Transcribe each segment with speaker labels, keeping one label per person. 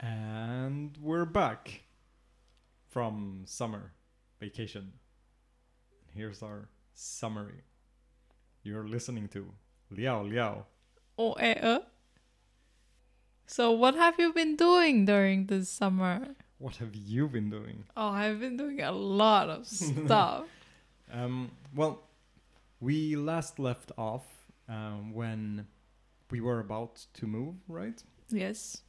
Speaker 1: And we're back from summer vacation. Here's our summary. You're listening to Liao Liao.
Speaker 2: Oh, eh, uh. So, what have you been doing during this summer?
Speaker 1: What have you been doing?
Speaker 2: Oh, I've been doing a lot of stuff.
Speaker 1: Um, well, we last left off um, when we were about to move, right?
Speaker 2: yes.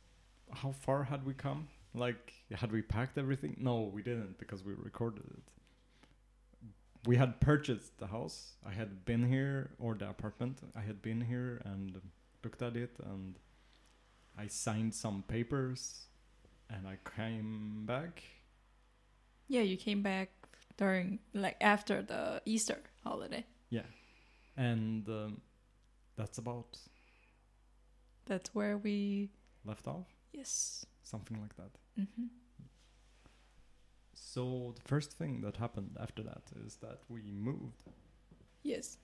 Speaker 1: How far had we come? Like, had we packed everything? No, we didn't because we recorded it. We had purchased the house. I had been here, or the apartment. I had been here and looked at it, and I signed some papers, and I came back.
Speaker 2: Yeah, you came back during, like, after the Easter holiday. Yeah.
Speaker 1: And um, that's about
Speaker 2: That's where we.
Speaker 1: left off,
Speaker 2: Yes.
Speaker 1: something like that.
Speaker 2: hmm
Speaker 1: So the first thing that happened after that is that we moved.
Speaker 2: Yes.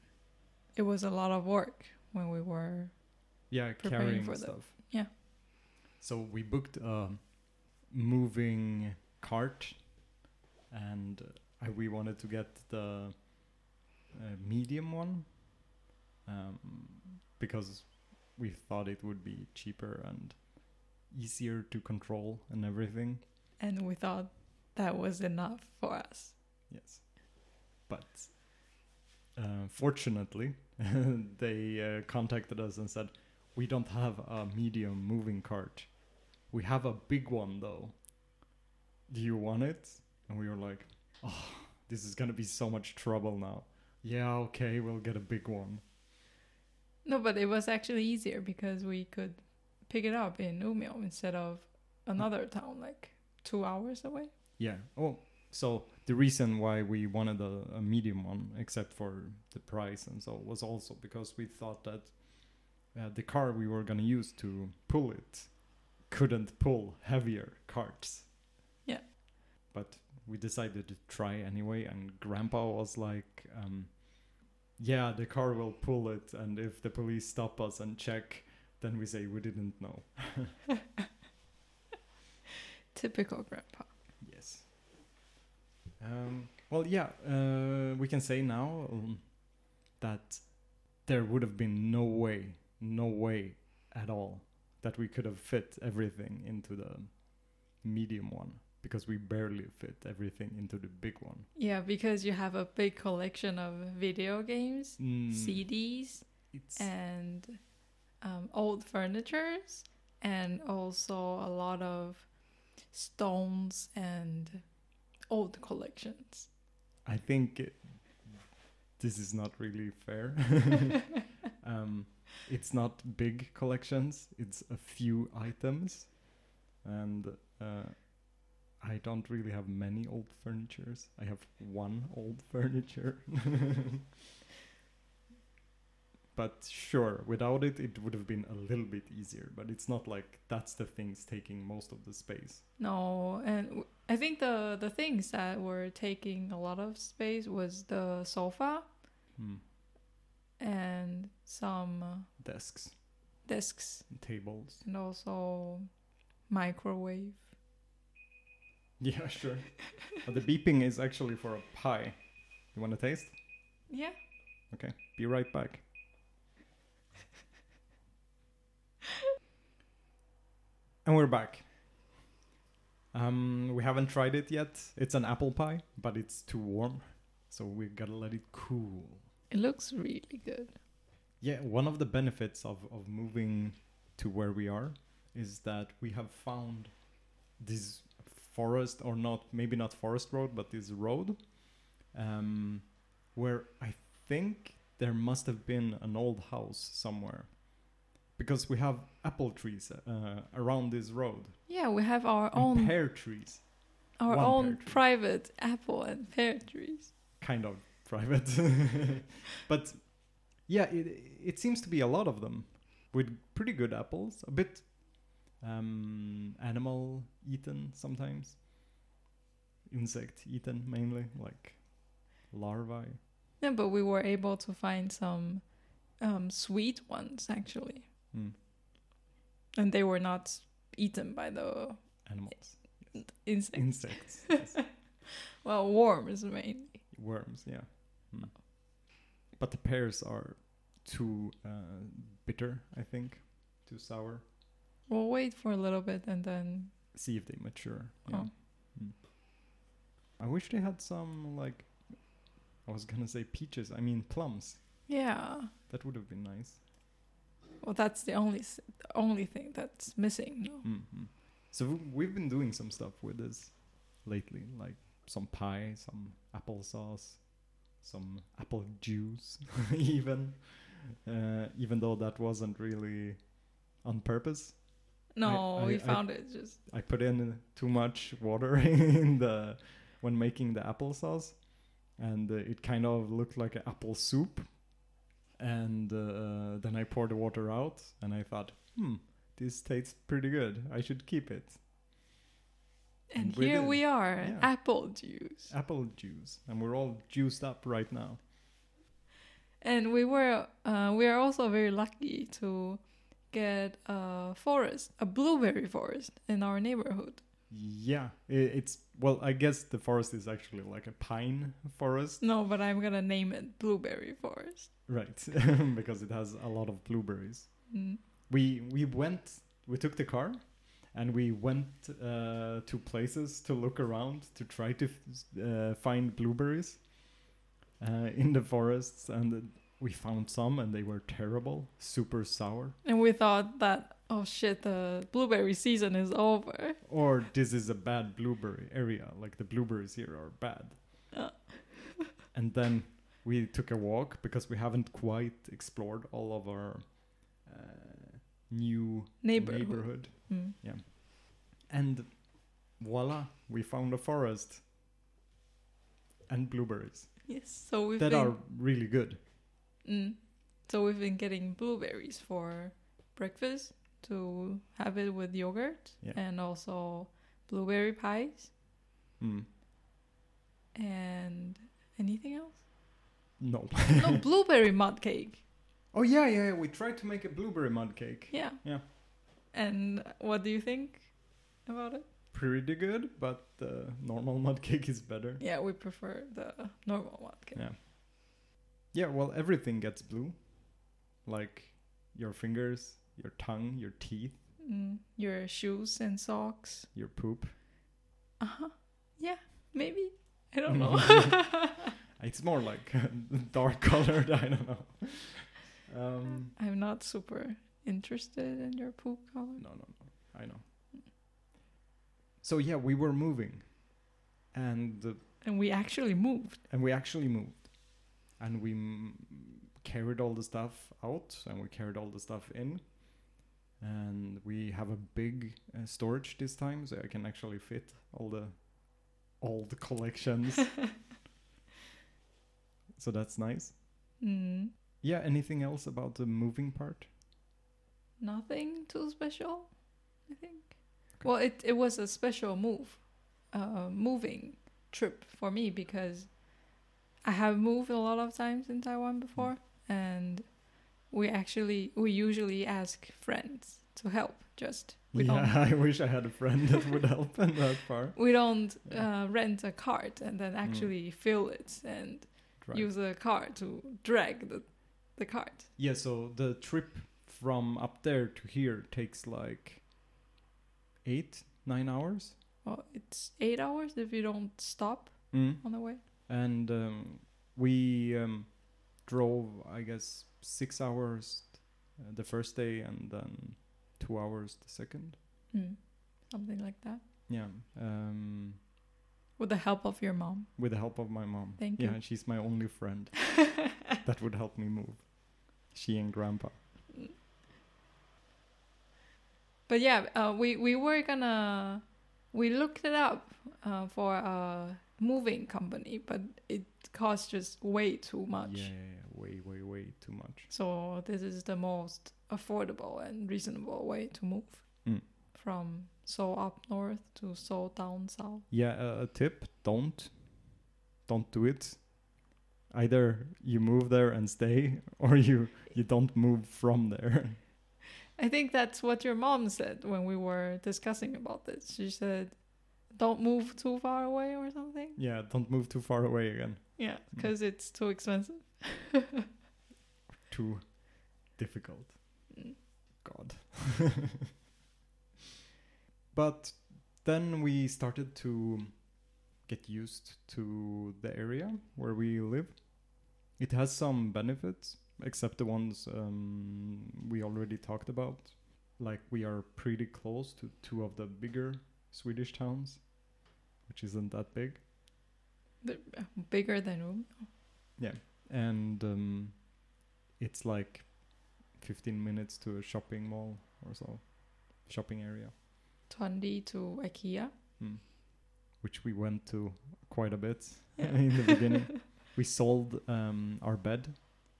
Speaker 2: It was a lot of work when we were.
Speaker 1: Yeah, carrying
Speaker 2: for the-
Speaker 1: stuff.
Speaker 2: yeah.
Speaker 1: So we booked a moving cart, and uh, I, we wanted to get the uh, medium one um, because we thought it would be cheaper and easier to control and everything.
Speaker 2: And we thought that was enough for us.
Speaker 1: Yes. But uh, fortunately, they uh, contacted us and said, We don't have a medium moving cart. We have a big one though. Do you want it? And we were like, Oh, this is going to be so much trouble now. Yeah, okay, we'll get a big one.
Speaker 2: No, but it was actually easier because we could pick it up in Umeå instead of another town like two hours away.
Speaker 1: Yeah. Oh, so the reason why we wanted a, a medium one, except for the price and so, was also because we thought that uh, the car we were gonna use to pull it couldn't pull heavier carts.
Speaker 2: Yeah.
Speaker 1: But we decided to try anyway, and Grandpa was like, um, "Yeah, the car will pull it, and if the police stop us and check." Then we say we didn't know.
Speaker 2: Typical grandpa.
Speaker 1: Yes. Um, well, yeah, uh, we can say now um, that there would have been no way, no way at all that we could have fit everything into the medium one because we barely fit everything into the big one.
Speaker 2: Yeah, because you have a big collection of video games,
Speaker 1: Mm,
Speaker 2: CDs,
Speaker 1: it's
Speaker 2: and um, old furnitures, and also a lot of stones and old collections.
Speaker 1: I think this is not really fair. um, it's not big collections; it's a few items, and uh, I don't really have many old furnitures. I have one old furniture. but sure, without it, it would have been a little bit easier. But it's not like that's the things taking most of the space.
Speaker 2: No, and w- I think the the things that were taking a lot of space was the sofa
Speaker 1: Hmm.
Speaker 2: and some uh,
Speaker 1: Desks,
Speaker 2: desks
Speaker 1: and tables.
Speaker 2: and also microwave.
Speaker 1: Yeah, sure. the beeping is actually for a pie. You want to taste?
Speaker 2: Yeah.
Speaker 1: Okay, be right back. And we're back. Um, we haven't tried it yet. It's an apple pie, but it's too warm, so we gotta let it cool.
Speaker 2: It looks really good.
Speaker 1: Yeah, one of the benefits of, of moving to where we are is that we have found this forest, or not, maybe not forest road, but this road, um, where I think there must have been an old house somewhere. Because we have apple trees uh, around this road,
Speaker 2: Yeah, we have our
Speaker 1: and
Speaker 2: own
Speaker 1: pear trees,
Speaker 2: our
Speaker 1: one
Speaker 2: own
Speaker 1: tree.
Speaker 2: private apple and pear trees.
Speaker 1: kind of private. but yeah, it, it seems to be a lot of them with pretty good apples, a bit um, animal eaten sometimes, insect eaten mainly, like larvae.
Speaker 2: Yeah, but we were able to find some um, sweet ones actually,
Speaker 1: Mm.
Speaker 2: and they were not eaten by the
Speaker 1: Animals,
Speaker 2: insects.
Speaker 1: insects, yes.
Speaker 2: Well, worms mainly.
Speaker 1: worms. Yeah, Mm. but the pears are too uh, bitter. I think too sour.
Speaker 2: We'll wait for a little bit and then.
Speaker 1: See if they mature. Yeah.
Speaker 2: Oh.
Speaker 1: Mm. I wish they had some like. I was gonna say peaches. I mean plums.
Speaker 2: Yeah.
Speaker 1: That would have been nice.
Speaker 2: Well, that's the only only thing that's missing. No?
Speaker 1: Mm-hmm. So we've been doing some stuff with this lately, like some pie, some applesauce, some apple juice, even. Uh, even though that wasn't really on purpose,
Speaker 2: No,
Speaker 1: I-
Speaker 2: we
Speaker 1: I-
Speaker 2: found it just.
Speaker 1: I put in too much water in the when making the applesauce, and uh, it kind of looked like an apple soup. And uh, then I poured the water out, and I thought, hmm, this tastes pretty good. I should keep it.
Speaker 2: And
Speaker 1: And we
Speaker 2: here
Speaker 1: did.
Speaker 2: we are,
Speaker 1: Yeah.
Speaker 2: apple juice.
Speaker 1: Apple juice, and we're all juiced up right now.
Speaker 2: And we were uh, we are also very lucky to get a forest, a blueberry forest in our neighborhood.
Speaker 1: Yeah, it's well. I guess the forest is actually like a pine forest,
Speaker 2: No, but I'm gonna name it blueberry forest.
Speaker 1: Right? because it has a lot of blueberries.
Speaker 2: Mm.
Speaker 1: we we went we took the car and we went uh, to places to look around to try to f- uh, find blueberries uh, in the forests and we found some and they were terrible super sour
Speaker 2: And we thought that oh shit, the blueberry season is over.
Speaker 1: or this is a bad blueberry area like the blueberries here are bad
Speaker 2: Uh.
Speaker 1: and then we took a walk because we haven't quite explored all of our uh, new
Speaker 2: Neighborhood.
Speaker 1: neighborhood
Speaker 2: Mm.
Speaker 1: And voila, we found a forest and blueberries
Speaker 2: Yes. So we've
Speaker 1: that
Speaker 2: been
Speaker 1: are really good.
Speaker 2: Mm. So we've been getting blueberries for breakfast to have it with yogurt
Speaker 1: Yeah.
Speaker 2: and also blueberry pies
Speaker 1: Mm.
Speaker 2: and anything else?
Speaker 1: No.
Speaker 2: no, blueberry mud cake.
Speaker 1: oh yeah, yeah, yeah. We tried to make a blueberry mud cake.
Speaker 2: Yeah.
Speaker 1: Yeah.
Speaker 2: And what do you think about it?
Speaker 1: Pretty good, but the normal mud cake is better.
Speaker 2: Yeah, we prefer the normal mud cake.
Speaker 1: Yeah. Yeah, well, everything gets blue. Like your fingers, your tongue, your teeth,
Speaker 2: Mm. Your shoes and socks.
Speaker 1: your poop.
Speaker 2: Uh huh. Yeah, maybe. I don't know.
Speaker 1: It's more like dark colored, I don't know. Um,
Speaker 2: I'm not super interested in your poop color.
Speaker 1: No, no, no. I know. So yeah, we were moving, and uh,
Speaker 2: And we actually moved.
Speaker 1: and we actually moved, and we carried all the stuff out, and we carried all the stuff in, and we have a big uh, storage this time, so I can actually fit all the all the collections. so that's nice.
Speaker 2: Mm.
Speaker 1: Yeah. Anything else about the moving part?
Speaker 2: Nothing too special, I think. Well, it it was a special move, uh, moving trip for me because I have moved a lot of times in Taiwan before, and we actually we usually ask friends to help. Just we
Speaker 1: yeah,
Speaker 2: don't
Speaker 1: I wish I had a friend that would help in that part.
Speaker 2: we don't
Speaker 1: Yeah.
Speaker 2: uh, rent a cart and then actually fill it and
Speaker 1: Right.
Speaker 2: use a car to drag the the cart.
Speaker 1: Yeah, so the trip from up there to here takes like eight, nine hours.
Speaker 2: Well, it's eight hours if you don't stop
Speaker 1: Mm.
Speaker 2: on the way.
Speaker 1: And um, we um, drove, I guess, six hours uh, the first day and then two hours the second.
Speaker 2: Mm. Something like that.
Speaker 1: Yeah. Um,
Speaker 2: With the help of your mom.
Speaker 1: with the help of my mom.
Speaker 2: Thank you.
Speaker 1: yeah, she's my only friend that would help me move. She and grandpa.
Speaker 2: But yeah, uh, we we were gonna we looked it up uh, for a moving company, but it costs just way too much.
Speaker 1: Yeah, yeah, yeah, way, way, way too much.
Speaker 2: So this is the most affordable and reasonable way to move
Speaker 1: Mm.
Speaker 2: from Seoul up north to so down south.
Speaker 1: Yeah, uh, a tip: don't, don't do it. Either you move there and stay, or you you don't move from there.
Speaker 2: I think that's what your mom said when we were discussing about this. She said, "Don't move too far away" or something.
Speaker 1: Yeah, don't move too far away again.
Speaker 2: Yeah, because it's too expensive.
Speaker 1: Too difficult.
Speaker 2: Mm.
Speaker 1: God. But then we started to get used to the area where we live. It has some benefits, except the ones um, we already talked about. Like we are pretty close to two of the bigger Swedish towns, which isn't that big.
Speaker 2: The- uh, bigger than Umeå.
Speaker 1: Yeah, and um, it's like 15 minutes to a shopping mall or so shopping area
Speaker 2: 20 to IKEA.
Speaker 1: Hmm. which we went to quite a bit
Speaker 2: Yeah.
Speaker 1: in the beginning we sold um, our bed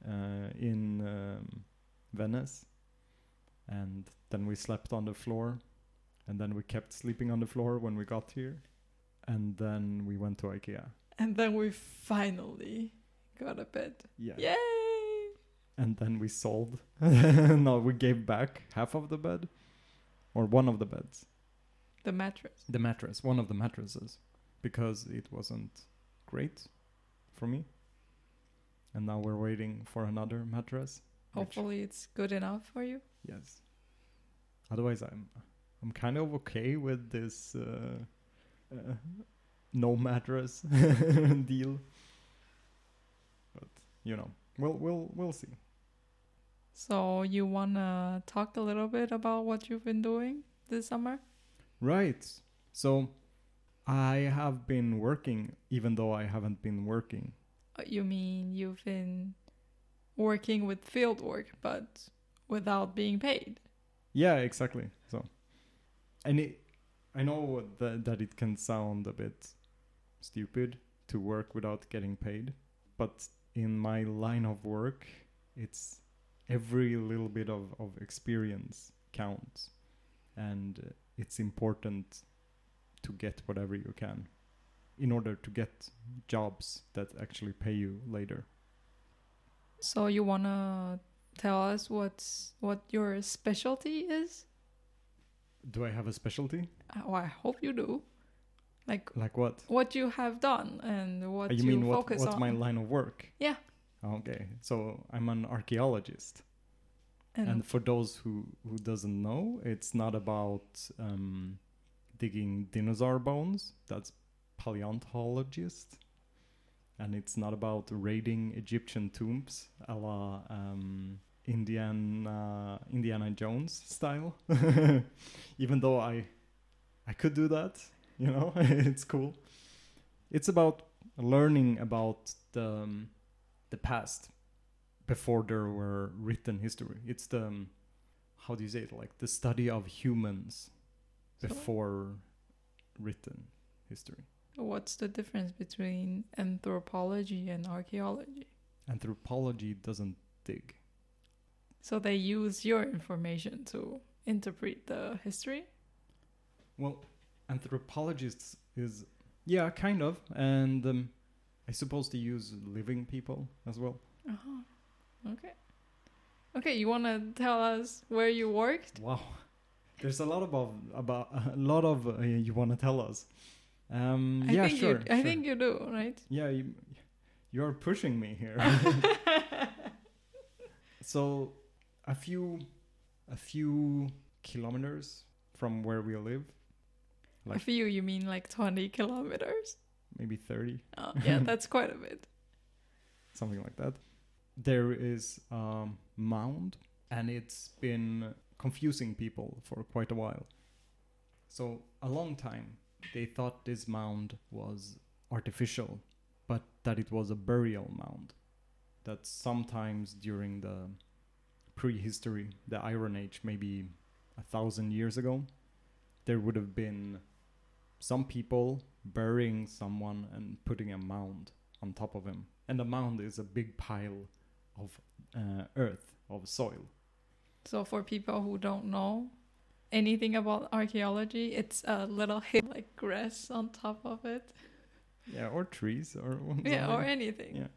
Speaker 1: uh, in um, Vännäs and then we slept on the floor and then we kept sleeping on the floor when we got here and then we went to ikea
Speaker 2: And then we finally got a bed.
Speaker 1: yeah
Speaker 2: Yay!
Speaker 1: and then we sold. no, we gave back half of the bed, or one of the beds,
Speaker 2: The mattress.
Speaker 1: the mattress, one of the mattresses, because it wasn't great for me. And now we're waiting for another mattress.
Speaker 2: Hopefully, it's good enough for you.
Speaker 1: yes. Otherwise, I'm I'm kind of okay with this uh, uh, no mattress deal. But you know, we'll we'll we'll see.
Speaker 2: So, you want to talk a little bit about what you've been doing this summer?
Speaker 1: Right. So I have been working even though I haven't been working.
Speaker 2: Uh, You mean you've been working with field work, but without being paid?
Speaker 1: Yeah, exactly. So and it, I know that that it can sound a bit stupid to work without getting paid, but in my line of work, it's every little bit of, of experience counts and uh, it's important to get whatever you can in order to get jobs that actually pay you later.
Speaker 2: So, you want to tell us what's what your specialty is?
Speaker 1: Do I have a specialty?
Speaker 2: Oh, I hope you do. Like
Speaker 1: Like what?
Speaker 2: what you have done and what you,
Speaker 1: you mean what,
Speaker 2: focus
Speaker 1: what's
Speaker 2: on.
Speaker 1: my line of work?
Speaker 2: Yeah.
Speaker 1: Okay, so I'm an archaeologist,
Speaker 2: and,
Speaker 1: and for those who who doesn't know, it's not about um, digging dinosaur bones. That's paleontologist, and it's not about raiding Egyptian tombs, a la um, Indiana Indiana Jones style. Even though I I could do that, you know, it's cool. It's about learning about the um, the past before there were written history. It's the um, how do you say it? Like the study of humans before written history.
Speaker 2: what's the difference between anthropology and archaeology?
Speaker 1: Anthropology doesn't dig.
Speaker 2: So they use your information to interpret the history.
Speaker 1: Well, anthropologists is yeah, kind of, and um, I suppose they use living people as well.
Speaker 2: Uh-huh. Okay. Okay, you want to tell us where you worked?
Speaker 1: Wow, there's a lot about about a lot of uh, you want to tell us. Um,
Speaker 2: I
Speaker 1: yeah,
Speaker 2: think
Speaker 1: sure.
Speaker 2: you I
Speaker 1: sure.
Speaker 2: think you do, right?
Speaker 1: Yeah, you, you're pushing me here. so, a few, a few kilometers from where we live, Like A
Speaker 2: few, you mean like 20 kilometers?
Speaker 1: maybe thirty,
Speaker 2: Oh, yeah, that's quite a bit.
Speaker 1: something like that. There is a mound, and it's been confusing people for quite a while. So, a long time, they thought this mound was artificial, but that it was a burial mound. That sometimes during the prehistory, the Iron Age, maybe a thousand years ago, there would have been some people burying someone and putting a mound on top of him. And the mound is a big pile of uh, earth, of soil.
Speaker 2: So for people who don't know anything about archaeology, it's a little hill like grass on top of it.
Speaker 1: Yeah, or trees or
Speaker 2: Yeah, or anything.
Speaker 1: Yeah.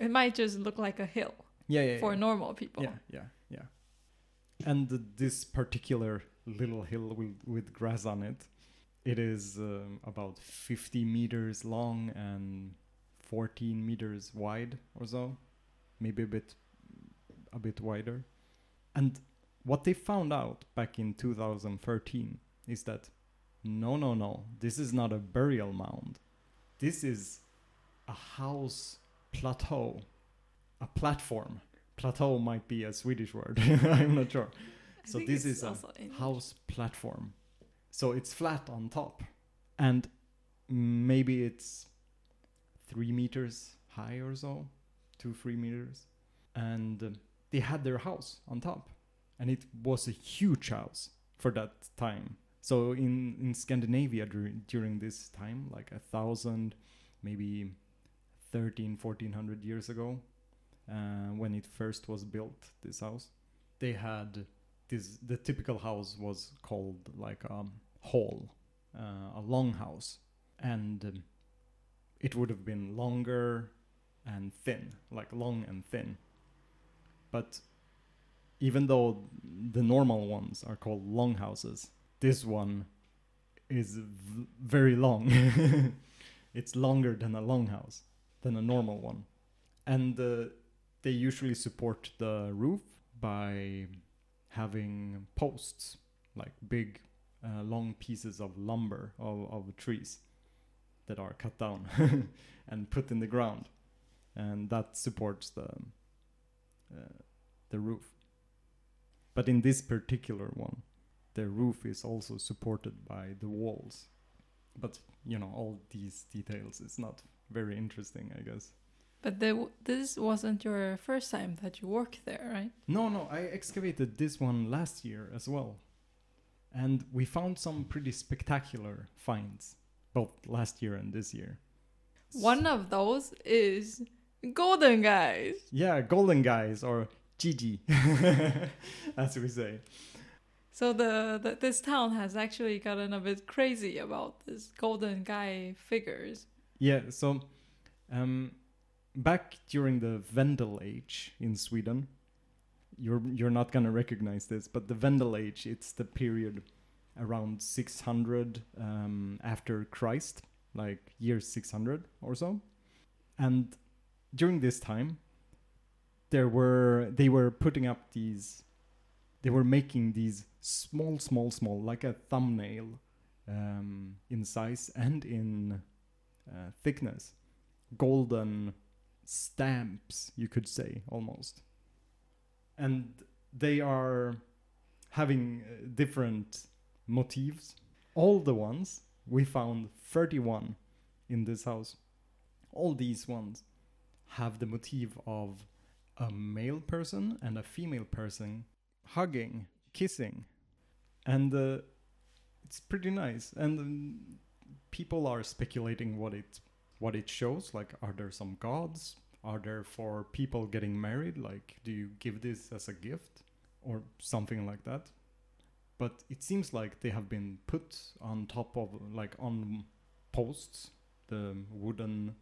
Speaker 2: It might just look like a hill
Speaker 1: yeah, yeah,
Speaker 2: for
Speaker 1: yeah.
Speaker 2: normal people.
Speaker 1: Yeah, yeah, yeah. and this particular little hill with, with grass on it, it is um, about 50 meters long and 14 meters wide or so, maybe a bit a bit wider. And what they found out back in 2013 is that no, no, no, this is not a burial mound. This is a house plateau, a platform. Plateau might be a Swedish word. I'm not sure.
Speaker 2: I
Speaker 1: So this is a
Speaker 2: English.
Speaker 1: House platform. So it's flat on top. And maybe it's three meters high or so, two, three meters. And um, they had their house on top. And it was a huge house for that time. So in, in Scandinavia during, during this time, like a thousand, maybe 13, 1400 years ago, uh, when it first was built, this house, they had this, the typical house was called like a hall, uh, a long house. And um, it would have been longer and thin, like long and thin. But even though the normal ones are called longhouses, this one is very long. it's longer than a longhouse, than a normal one. And uh, they usually support the roof by having posts, like big, uh, long pieces of lumber of, of trees that are cut down and put in the ground, and that supports the uh, the roof. But in this particular one, the roof is also supported by the walls. But you know, all these details is not very interesting, I guess.
Speaker 2: But the, this wasn't your first time that you worked there, right?
Speaker 1: No, no, I excavated this one last year as well. And we found some pretty spectacular finds, both last year and this year.
Speaker 2: One of those is Golden Guys.
Speaker 1: Yeah, golden guys or Gigi, as we say.
Speaker 2: So the, the this town has actually gotten a bit crazy about this golden guy figures.
Speaker 1: Yeah, so um, back during the Vendel Age in Sweden, you're you're not gonna recognize this, but the Vendel Age it's the period around 600 um, after Christ, like year 600 or so, and during this time, there were they were putting up these, they were making these small, small, small, like a thumbnail, um, in size and in uh, thickness, golden stamps, you could say almost. And they are having uh, different motifs. All the ones we found 31 in this house. All these ones have the motif of a male person and a female person hugging, kissing, and uh, it's pretty nice. And um, people are speculating what it what it shows. Like, are there some gods? Are there for people getting married? Like, do you give this as a gift or something like that? But it seems like they have been put on top of like on posts, the wooden,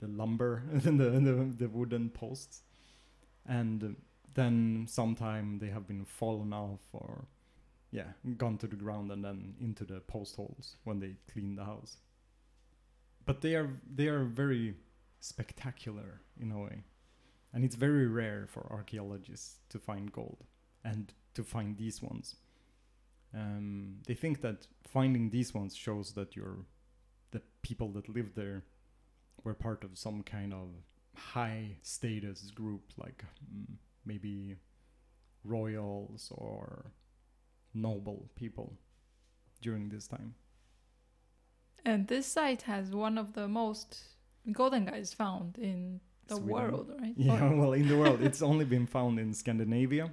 Speaker 1: the lumber, the, the the wooden posts, and then sometime they have been fallen off or yeah gone to the ground and then into the post holes when they clean the house. But they are they are very spectacular in a way. And it's very rare for archaeologists to find gold and to find these ones. Um, they think that finding these ones shows that you're the people that lived there were part of some kind of high status group like mm, maybe royals or noble people during this time.
Speaker 2: And this site has one of the most golden guys found in the
Speaker 1: Sweden.
Speaker 2: world, right?
Speaker 1: Yeah,
Speaker 2: Or-
Speaker 1: well, in the world, it's only been found in Scandinavia,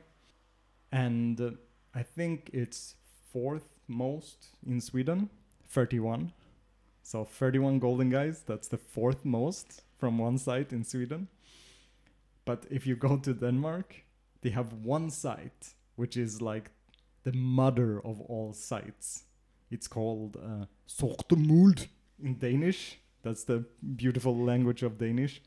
Speaker 1: and uh, I think it's fourth most in Sweden, 31. So 31 golden guys, that's the fourth most from one site in Sweden. But if you go to Denmark, they have one site which is like the mother of all sites. It's called uh, Sortemuld in Danish. That's the beautiful language of Danish.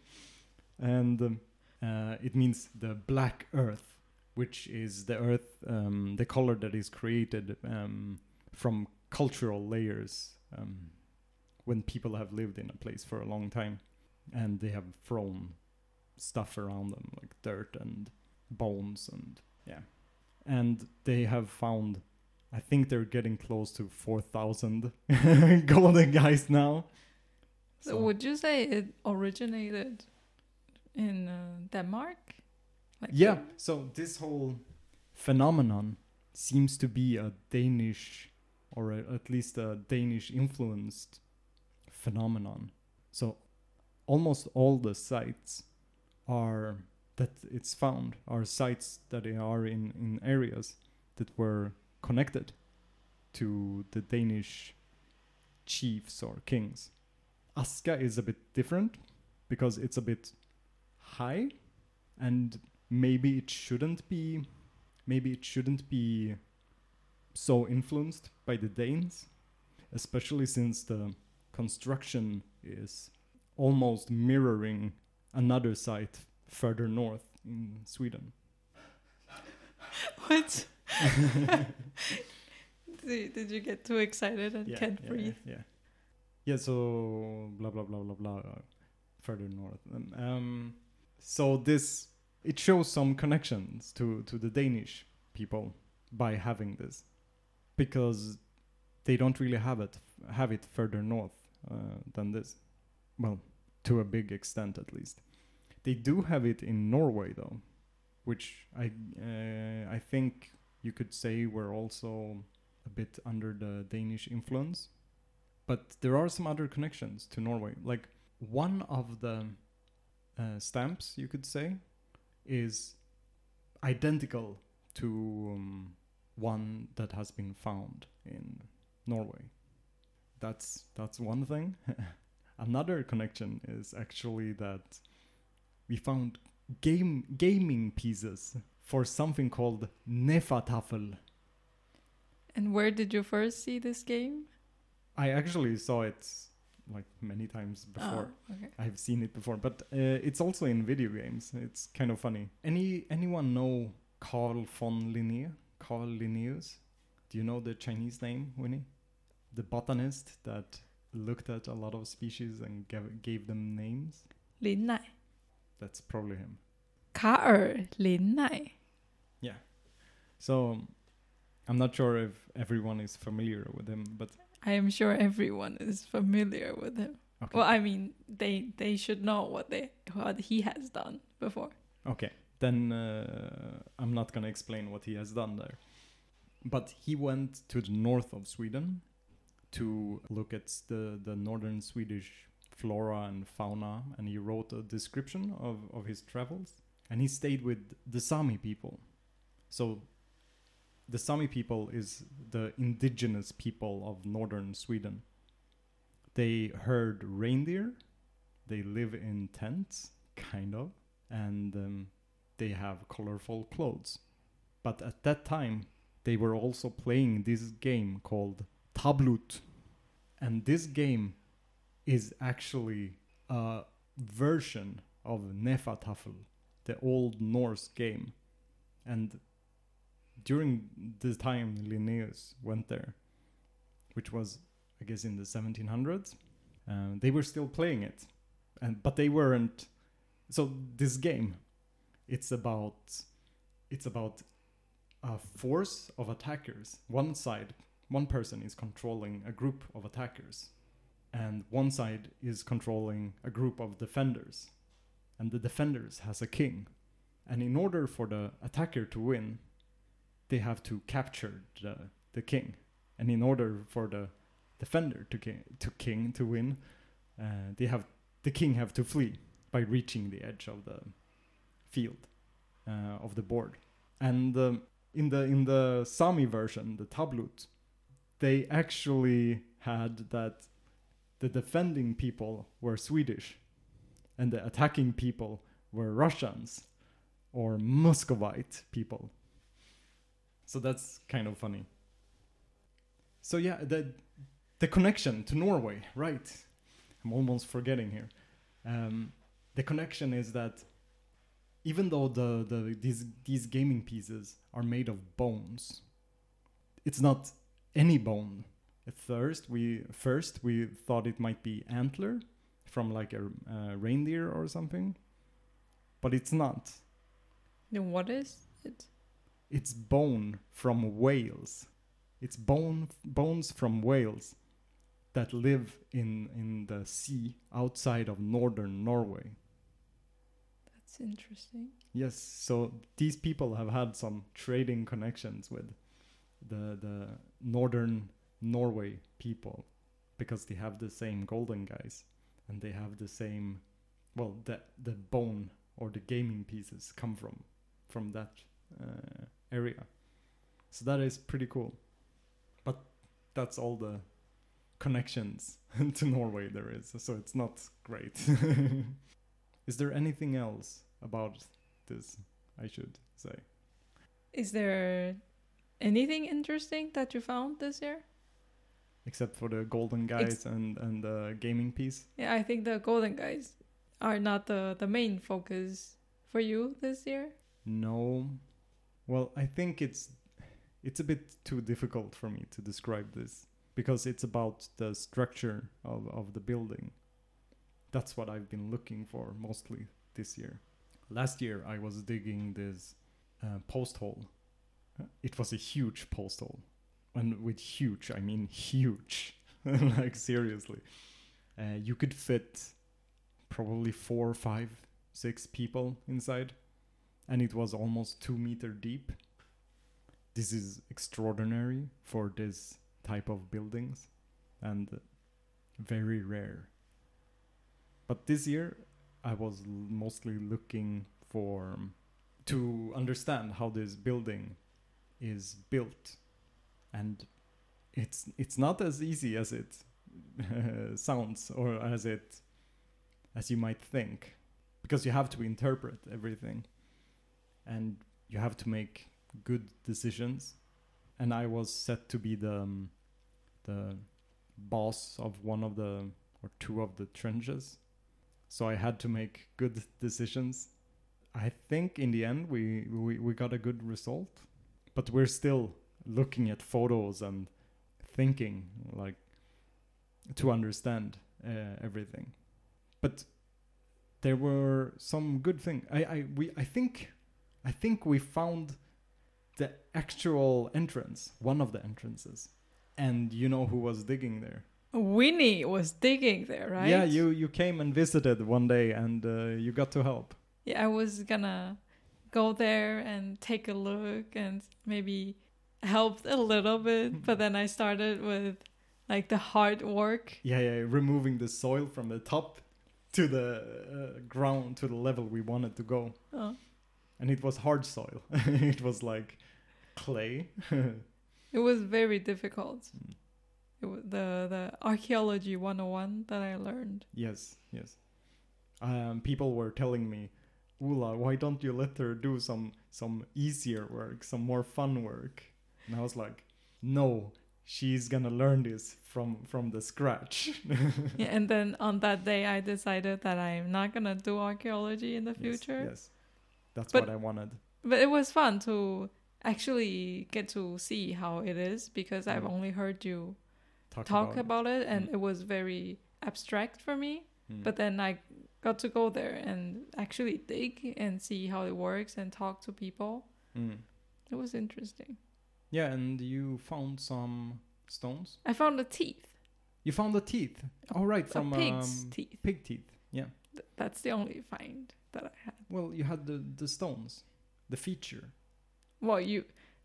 Speaker 1: And um, uh, it means the black earth, which is the earth, um, the color that is created um, from cultural layers um, when people have lived in a place for a long time and they have thrown stuff around them like dirt and bones and yeah and they have found i think they're getting close to 4000 golden guys now
Speaker 2: So would you say it originated in uh, Denmark? Like
Speaker 1: yeah
Speaker 2: the-
Speaker 1: so this whole phenomenon seems to be a danish or a, at least a danish influenced phenomenon. So almost all the sites are that it's found are sites that are in in areas that were connected to the danish chiefs or kings. Aska is a bit different because it's a bit high and maybe it shouldn't be maybe it shouldn't be so influenced by the Danes especially since the construction is almost mirroring another site further north in Sweden
Speaker 2: What? did, did you get too excited and can't
Speaker 1: yeah,
Speaker 2: breathe?
Speaker 1: Yeah, yeah. Yeah, so blah blah blah blah blah. Uh, further north. Um, um, so this it shows some connections to to the Danish people by having this, because they don't really have it have it further north than this. Well, to a big extent at least. They do have it in Norway though, which I uh, I think you could say we're also a bit under the Danish influence. But there are some other connections to Norway. Like one of the uh, stamps, you could say, is identical to um, one that has been found in Norway. That's that's one thing. Another connection is actually that we found game gaming pieces for something called Hnefatafl.
Speaker 2: And where did you first see this game?
Speaker 1: I actually saw it like many times before.
Speaker 2: Oh, okay.
Speaker 1: I've seen it before, but uh, it's also in video games. It's kind of funny. Any anyone know Carl von Linné? Carl Linnaeus? Do you know the Chinese name, Winnie? The botanist that looked at a lot of species and gave, gave them names.
Speaker 2: Lindnej.
Speaker 1: That's probably him.
Speaker 2: Karl Lindnej.
Speaker 1: So I'm not sure if everyone is familiar with him, but
Speaker 2: I am sure everyone is familiar with him.
Speaker 1: okay.
Speaker 2: Well, I mean, they they should know what they what he has done before.
Speaker 1: Okay, then uh, I'm not gonna explain what he has done there. But he went to the north of Sweden to look at the the northern Swedish flora and fauna, and he wrote a description of of his travels. And he stayed with the Sami people. So the Sami people is the indigenous people of northern Sweden. They herd reindeer. They live in tents, kind of and um, they have colorful clothes. But at that time, they were also playing this game called Tablut. And this game is actually a version of Hnefatafl, the old Norse game. And during the time Linnaeus went there, which was, I guess, in the 1700s, uh, they were still playing it. And, but they weren't so this game it's about it's about a force of attackers one side one person is controlling a group of attackers and one side is controlling a group of defenders and the defenders has a king and in order for the attacker to win they have to capture the, the king and in order for the defender to king to king to win uh, they have the king have to flee by reaching the edge of the field uh, of the board. And um, in the in the Sami version, the tablut, they actually had that the defending people were Swedish, and the attacking people were Russians or Muscovite people. So that's kind of funny. So yeah, the the connection to Norway, right? I'm almost forgetting here. Um, the connection is that even though the, the these these gaming pieces are made of bones, it's not any bone. At first, we first we thought it might be antler from like a, a reindeer or something, but it's not.
Speaker 2: Then what is it?
Speaker 1: It's bone from whales. It's bone bones from whales that live in in the sea outside of northern Norway.
Speaker 2: That's interesting.
Speaker 1: Yes, so these people have had some trading connections with the the northern Norway people because they have the same golden guys and they have the same well the the bone or the gaming pieces come from from that uh, area. So that is pretty cool. But that's all the connections to Norway there is. So it's not great. is there anything else about this I should say?
Speaker 2: Is there anything interesting that you found this year?
Speaker 1: Except for the golden guys and and the gaming piece.
Speaker 2: Yeah, I think the golden guys are not the the main focus for you this year.
Speaker 1: No. Well, I think it's it's a bit too difficult for me to describe this because it's about the structure of, of the building. That's what I've been looking for mostly this year. Last year I was digging this uh, post hole. It was a huge post hole. And with huge, I mean huge. like seriously. Uh, you could fit probably four, five, six people inside and it was almost two meter deep. This is extraordinary for this type of buildings and very rare. But this year, I was mostly looking for to understand how this building is built, and it's it's not as easy as it sounds or as it as you might think, because you have to interpret everything and you have to make good decisions. And I was set to be the um, the boss of one of the or two of the trenches, so I had to make good decisions. I think in the end we we, we got a good result, but we're still looking at photos and thinking like to understand uh, everything. But there were some good things. I, I we I think I think we found the actual entrance, one of the entrances. And you know who was digging there?
Speaker 2: Winnie was digging there, right?
Speaker 1: Yeah, you you came and visited one day and uh, you got to help.
Speaker 2: Yeah, I was gonna go there and take a look and maybe helped a little bit, but then I started with like the hard work.
Speaker 1: Yeah, yeah, removing the soil from the top to the uh, ground to the level we wanted to go.
Speaker 2: Oh.
Speaker 1: And it was hard soil. it was like clay.
Speaker 2: It was very difficult.
Speaker 1: Mm.
Speaker 2: It was the the archaeology 101 that I learned.
Speaker 1: Yes, yes. Um, people were telling me, Ola, why don't you let her do some some easier work, some more fun work? And I was like, no, she's gonna learn this from from the scratch.
Speaker 2: yeah, and then on that day I decided that I'm not gonna do archaeology in the future.
Speaker 1: Yes, that's
Speaker 2: But-
Speaker 1: what I wanted.
Speaker 2: But it was fun to actually get to see how it is because I've
Speaker 1: Mm.
Speaker 2: only heard you
Speaker 1: Talk,
Speaker 2: talk
Speaker 1: about,
Speaker 2: about, it and
Speaker 1: Mm.
Speaker 2: it was very abstract for me.
Speaker 1: Mm.
Speaker 2: But then I got to go there and actually dig and see how it works and talk to people.
Speaker 1: Mm.
Speaker 2: It was interesting.
Speaker 1: yeah, and you found some stones.
Speaker 2: I found the teeth,
Speaker 1: You found the teeth. All right,
Speaker 2: a
Speaker 1: from
Speaker 2: pig's
Speaker 1: um,
Speaker 2: teeth.
Speaker 1: pig teeth. Yeah.
Speaker 2: Th- That's the only find that I had.
Speaker 1: Well, you had the the stones, the feature.
Speaker 2: Well, you,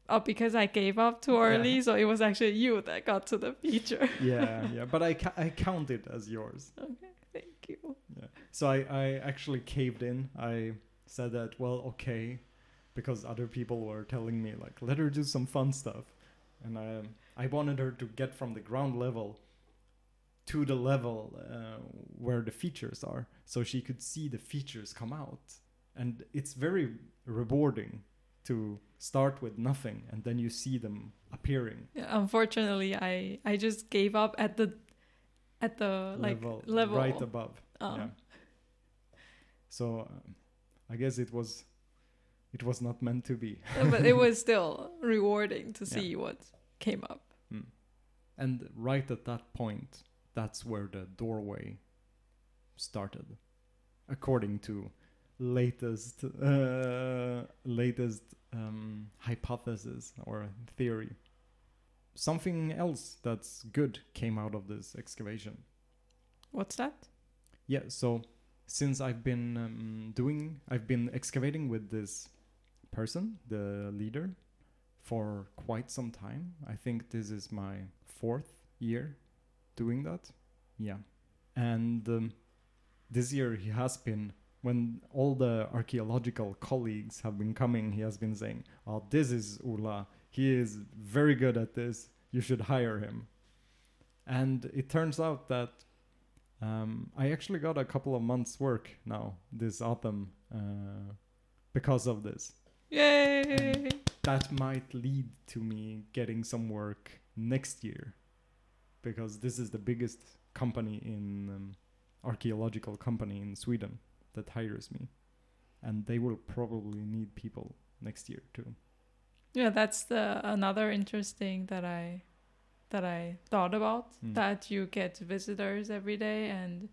Speaker 2: oh, because I gave up too
Speaker 1: Yeah.
Speaker 2: early, so it was actually you that got to the feature.
Speaker 1: Yeah, yeah. But I ca- I count it as yours.
Speaker 2: okay, thank you. Yeah.
Speaker 1: So I, I actually caved in. I said that, well, okay, because other people were telling me like, let her do some fun stuff, and I I wanted her to get from the ground level to the level uh, where the features are, so she could see the features come out, and it's very rewarding to start with nothing and then you see them appearing
Speaker 2: Yeah, unfortunately, I I just gave up at the at the like level.
Speaker 1: right above
Speaker 2: Uh,
Speaker 1: yeah. So um, I guess it was it was not meant to be.
Speaker 2: Yeah, but it was still rewarding to
Speaker 1: Yeah.
Speaker 2: see what came up.
Speaker 1: And right at that point, that's where the doorway started, according to latest uh, latest um, hypothesis or theory. Something else that's good came out of this excavation.
Speaker 2: What's that?
Speaker 1: Yeah, so since I've been um, doing, I've been excavating with this person, the leader, for quite some time. I think this is my fourth year doing that. Yeah. And um, this year he has been, when all the archaeological colleagues have been coming, he has been saying, Oh, this is Ola. He is very good at this. You should hire him. And it turns out that um, I actually got a couple of months' work now this autumn uh, because of this.
Speaker 2: Yay!
Speaker 1: That might lead to me getting some work next year because this is the biggest company in um, archaeological company in Sweden that hires me, and they will probably need people next year too.
Speaker 2: Yeah, that's the another interesting that I that I thought about
Speaker 1: Mm.
Speaker 2: that you get visitors every day and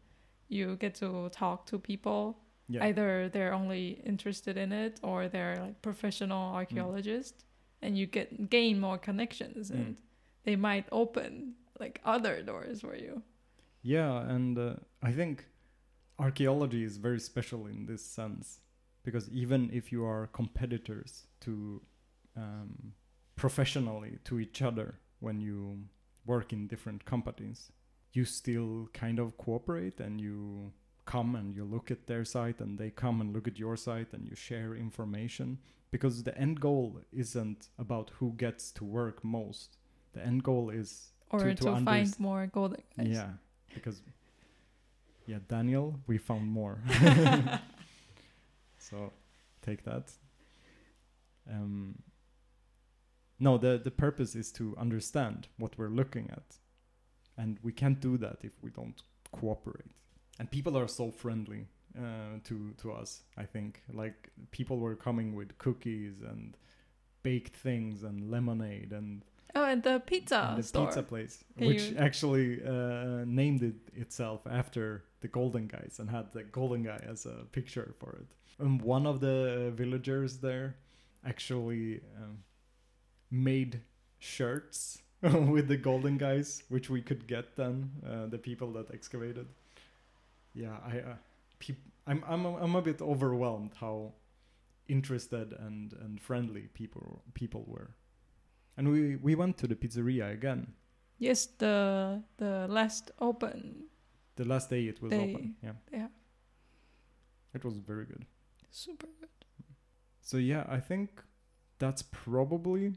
Speaker 2: you get to talk to people.
Speaker 1: Yeah,
Speaker 2: Either they're only interested in it or they're like professional archaeologists and you get gain more connections
Speaker 1: Mm.
Speaker 2: and they might open like other doors for you.
Speaker 1: Yeah, and uh, I think archaeology is very special in this sense because even if you are competitors to um, professionally to each other when you work in different companies, you still kind of cooperate and you come and you look at their site and they come and look at your site and you share information because the end goal isn't about who gets to work most. The end goal is
Speaker 2: Or
Speaker 1: To-
Speaker 2: to,
Speaker 1: to
Speaker 2: find more gold.
Speaker 1: yeah, because yeah, Daniel, we found more. so take that. Um, no, the the purpose is to understand what we're looking at, and we can't do that if we don't cooperate. And people are so friendly uh, to to us. I think like people were coming with cookies and baked things and lemonade and
Speaker 2: Oh, and the pizza
Speaker 1: and the
Speaker 2: store.
Speaker 1: pizza place,
Speaker 2: Can
Speaker 1: which
Speaker 2: you-
Speaker 1: actually uh, named it itself after the Golden Guys and had the Golden Guy as a picture for it. And one of the villagers there actually um, made shirts with the Golden Guys, which we could get then. Uh, the people that excavated. Yeah, I, uh, peop- I'm, I'm, I'm a bit overwhelmed how interested and, and friendly people people were. And we, we went to the pizzeria again.
Speaker 2: Yes, the the last open.
Speaker 1: The last day it was
Speaker 2: Day.
Speaker 1: open. Yeah.
Speaker 2: Yeah,
Speaker 1: It was very good.
Speaker 2: super good.
Speaker 1: So yeah, I think that's probably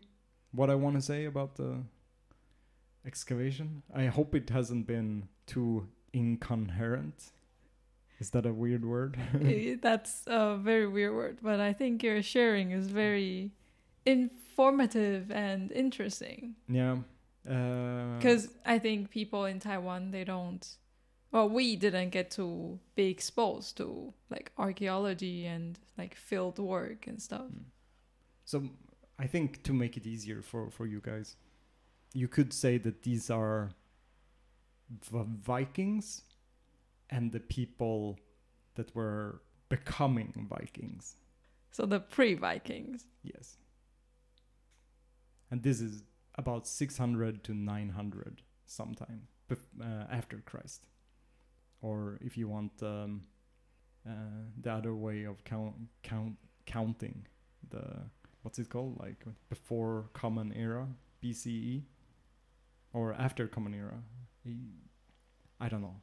Speaker 1: what I want to say about the excavation. I hope it hasn't been too incoherent. Is that a weird word?
Speaker 2: That's a very weird word, but I think your sharing is very informative and interesting.
Speaker 1: yeah. Uh,
Speaker 2: Because I think people in Taiwan they don't. Well, we didn't get to be exposed to like archaeology and like field work and stuff.
Speaker 1: So I think to make it easier for for you guys, you could say that these are the Vikings and the people that were becoming Vikings.
Speaker 2: So the pre-Vikings.
Speaker 1: Yes. And this is about 600 to 900 sometime bef- uh, after Christ. Or if you want um, uh, the other way of count, count counting the what's it called like before common era BCE or after common era I don't know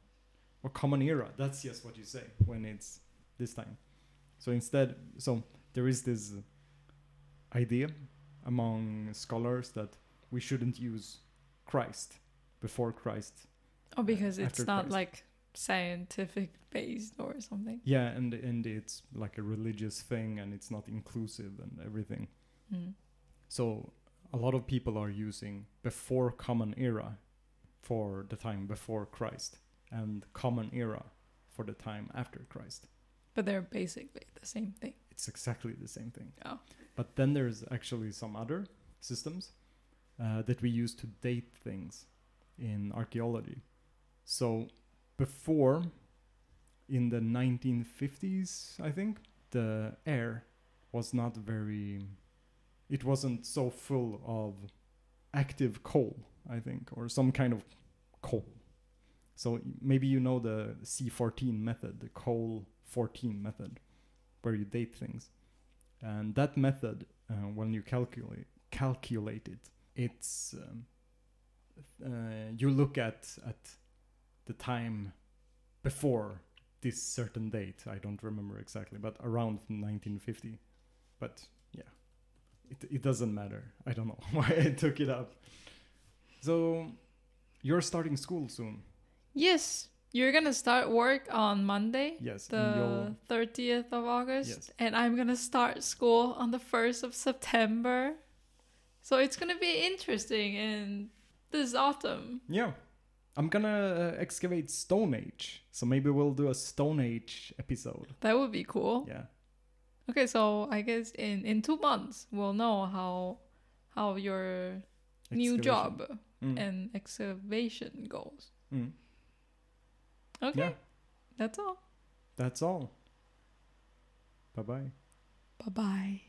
Speaker 1: or common era that's just what you say when it's this time so instead so there is this idea among scholars that we shouldn't use Christ before Christ.
Speaker 2: Oh, because uh,
Speaker 1: it's
Speaker 2: not
Speaker 1: Christ.
Speaker 2: like scientific based or something.
Speaker 1: Yeah, and and it's like a religious thing and it's not inclusive and everything.
Speaker 2: Mm.
Speaker 1: So a lot of people are using before common era for the time before Christ and common era for the time after Christ.
Speaker 2: But they're basically the same thing.
Speaker 1: It's exactly the same thing.
Speaker 2: Oh.
Speaker 1: But then there's actually some other systems uh, that we use to date things in archaeology. So before, in the 1950s, I think, the air was not very. It wasn't so full of active coal, I think, or some kind of coal. So maybe you know the C14 method, the coal 14 method, where you date things. And that method, uh, when you calculate calculate it, it's um, uh, you look at at the time before this certain date. I don't remember exactly, but around 1950. But yeah, it it doesn't matter. I don't know why I took it up. So you're starting school soon.
Speaker 2: Yes, you're gonna start work on Monday,
Speaker 1: Yes.
Speaker 2: the thirtieth of August,
Speaker 1: Yes.
Speaker 2: and I'm gonna start school on the first of September. So it's gonna be interesting in this autumn.
Speaker 1: Yeah. I'm gonna uh, excavate Stone Age. So maybe we'll do a Stone Age episode.
Speaker 2: That would be cool.
Speaker 1: Yeah.
Speaker 2: Okay, so I guess in in two months we'll know how how your new job
Speaker 1: Mm.
Speaker 2: and excavation goes.
Speaker 1: Mm.
Speaker 2: Okay,
Speaker 1: Yeah.
Speaker 2: that's all.
Speaker 1: That's all. Bye bye.
Speaker 2: Bye bye.